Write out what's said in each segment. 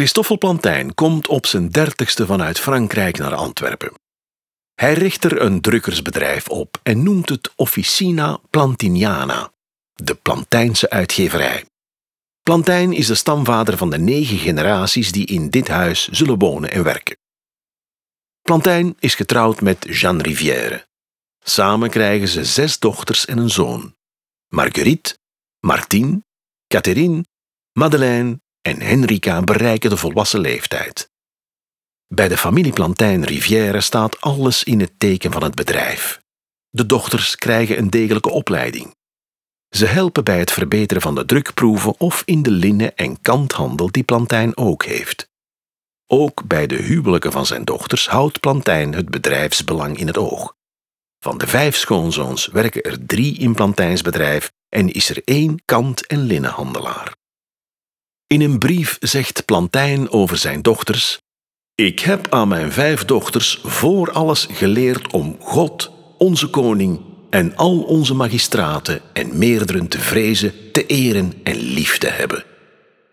Christoffel Plantijn komt op zijn dertigste vanuit Frankrijk naar Antwerpen. Hij richt er een drukkersbedrijf op en noemt het Officina Plantiniana, de Plantijnse uitgeverij. Plantijn is de stamvader van de negen generaties die in dit huis zullen wonen en werken. Plantijn is getrouwd met Jeanne Rivière. Samen krijgen ze zes dochters en een zoon: Marguerite, Martine, Catherine, Madeleine en Henrika bereiken de volwassen leeftijd. Bij de familie Plantijn Rivière staat alles in het teken van het bedrijf. De dochters krijgen een degelijke opleiding. Ze helpen bij het verbeteren van de drukproeven of in de linnen- en kanthandel die Plantijn ook heeft. Ook bij de huwelijken van zijn dochters houdt Plantijn het bedrijfsbelang in het oog. Van de vijf schoonzoons werken er drie in Plantijns bedrijf en is er één kant- en linnenhandelaar. In een brief zegt Plantijn over zijn dochters: Ik heb aan mijn vijf dochters voor alles geleerd om God, onze koning en al onze magistraten en meerderen te vrezen, te eren en lief te hebben.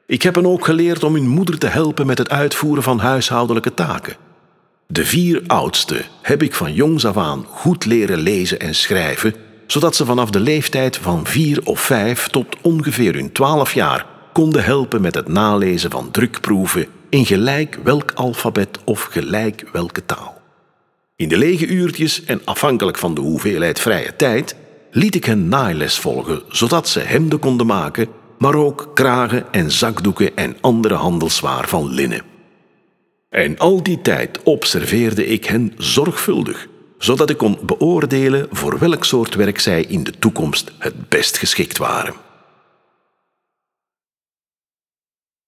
Ik heb hen ook geleerd om hun moeder te helpen met het uitvoeren van huishoudelijke taken. De vier oudste heb ik van jongs af aan goed leren lezen en schrijven, zodat ze vanaf de leeftijd van vier of vijf tot ongeveer hun twaalf jaar konden helpen met het nalezen van drukproeven in gelijk welk alfabet of gelijk welke taal. In de lege uurtjes en afhankelijk van de hoeveelheid vrije tijd liet ik hen naailes volgen, zodat ze hemden konden maken, maar ook kragen en zakdoeken en andere handelswaar van linnen. En al die tijd observeerde ik hen zorgvuldig, zodat ik kon beoordelen voor welk soort werk zij in de toekomst het best geschikt waren.